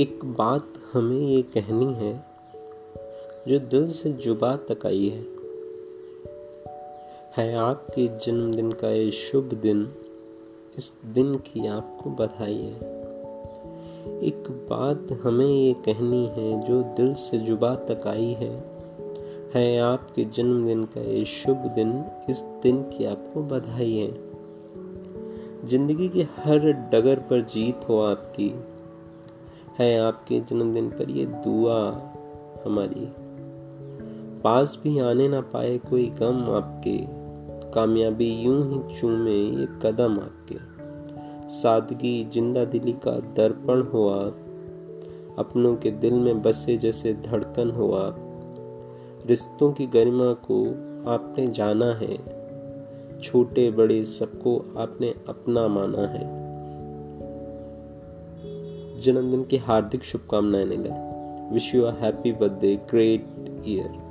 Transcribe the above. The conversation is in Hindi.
एक बात हमें ये कहनी है, जो दिल से जुबा तक आई है। है आपके जन्मदिन का ये शुभ दिन इस दिन की आपको बधाई है। एक बात हमें ये कहनी है, जो दिल से जुबा तक आई है है आपके जन्मदिन का ये शुभ दिन इस दिन की आपको बधाई है। ज़िंदगी के हर डगर पर जीत हो आपकी। है आपके जन्मदिन पर ये दुआ हमारी। पास भी आने ना पाए कोई गम आपके। कामयाबी यूँ ही चूमे ये कदम आपके। सादगी, ज़िंदा दिली का दर्पण हो आप। अपनों के दिल में बसे जैसे धड़कन हो आप। रिश्तों की गरिमा को आपने जाना है। छोटे बड़े सबको आपने अपना माना है। जन्मदिन की हार्दिक शुभकामनाएँ निले wish you a happy birthday great year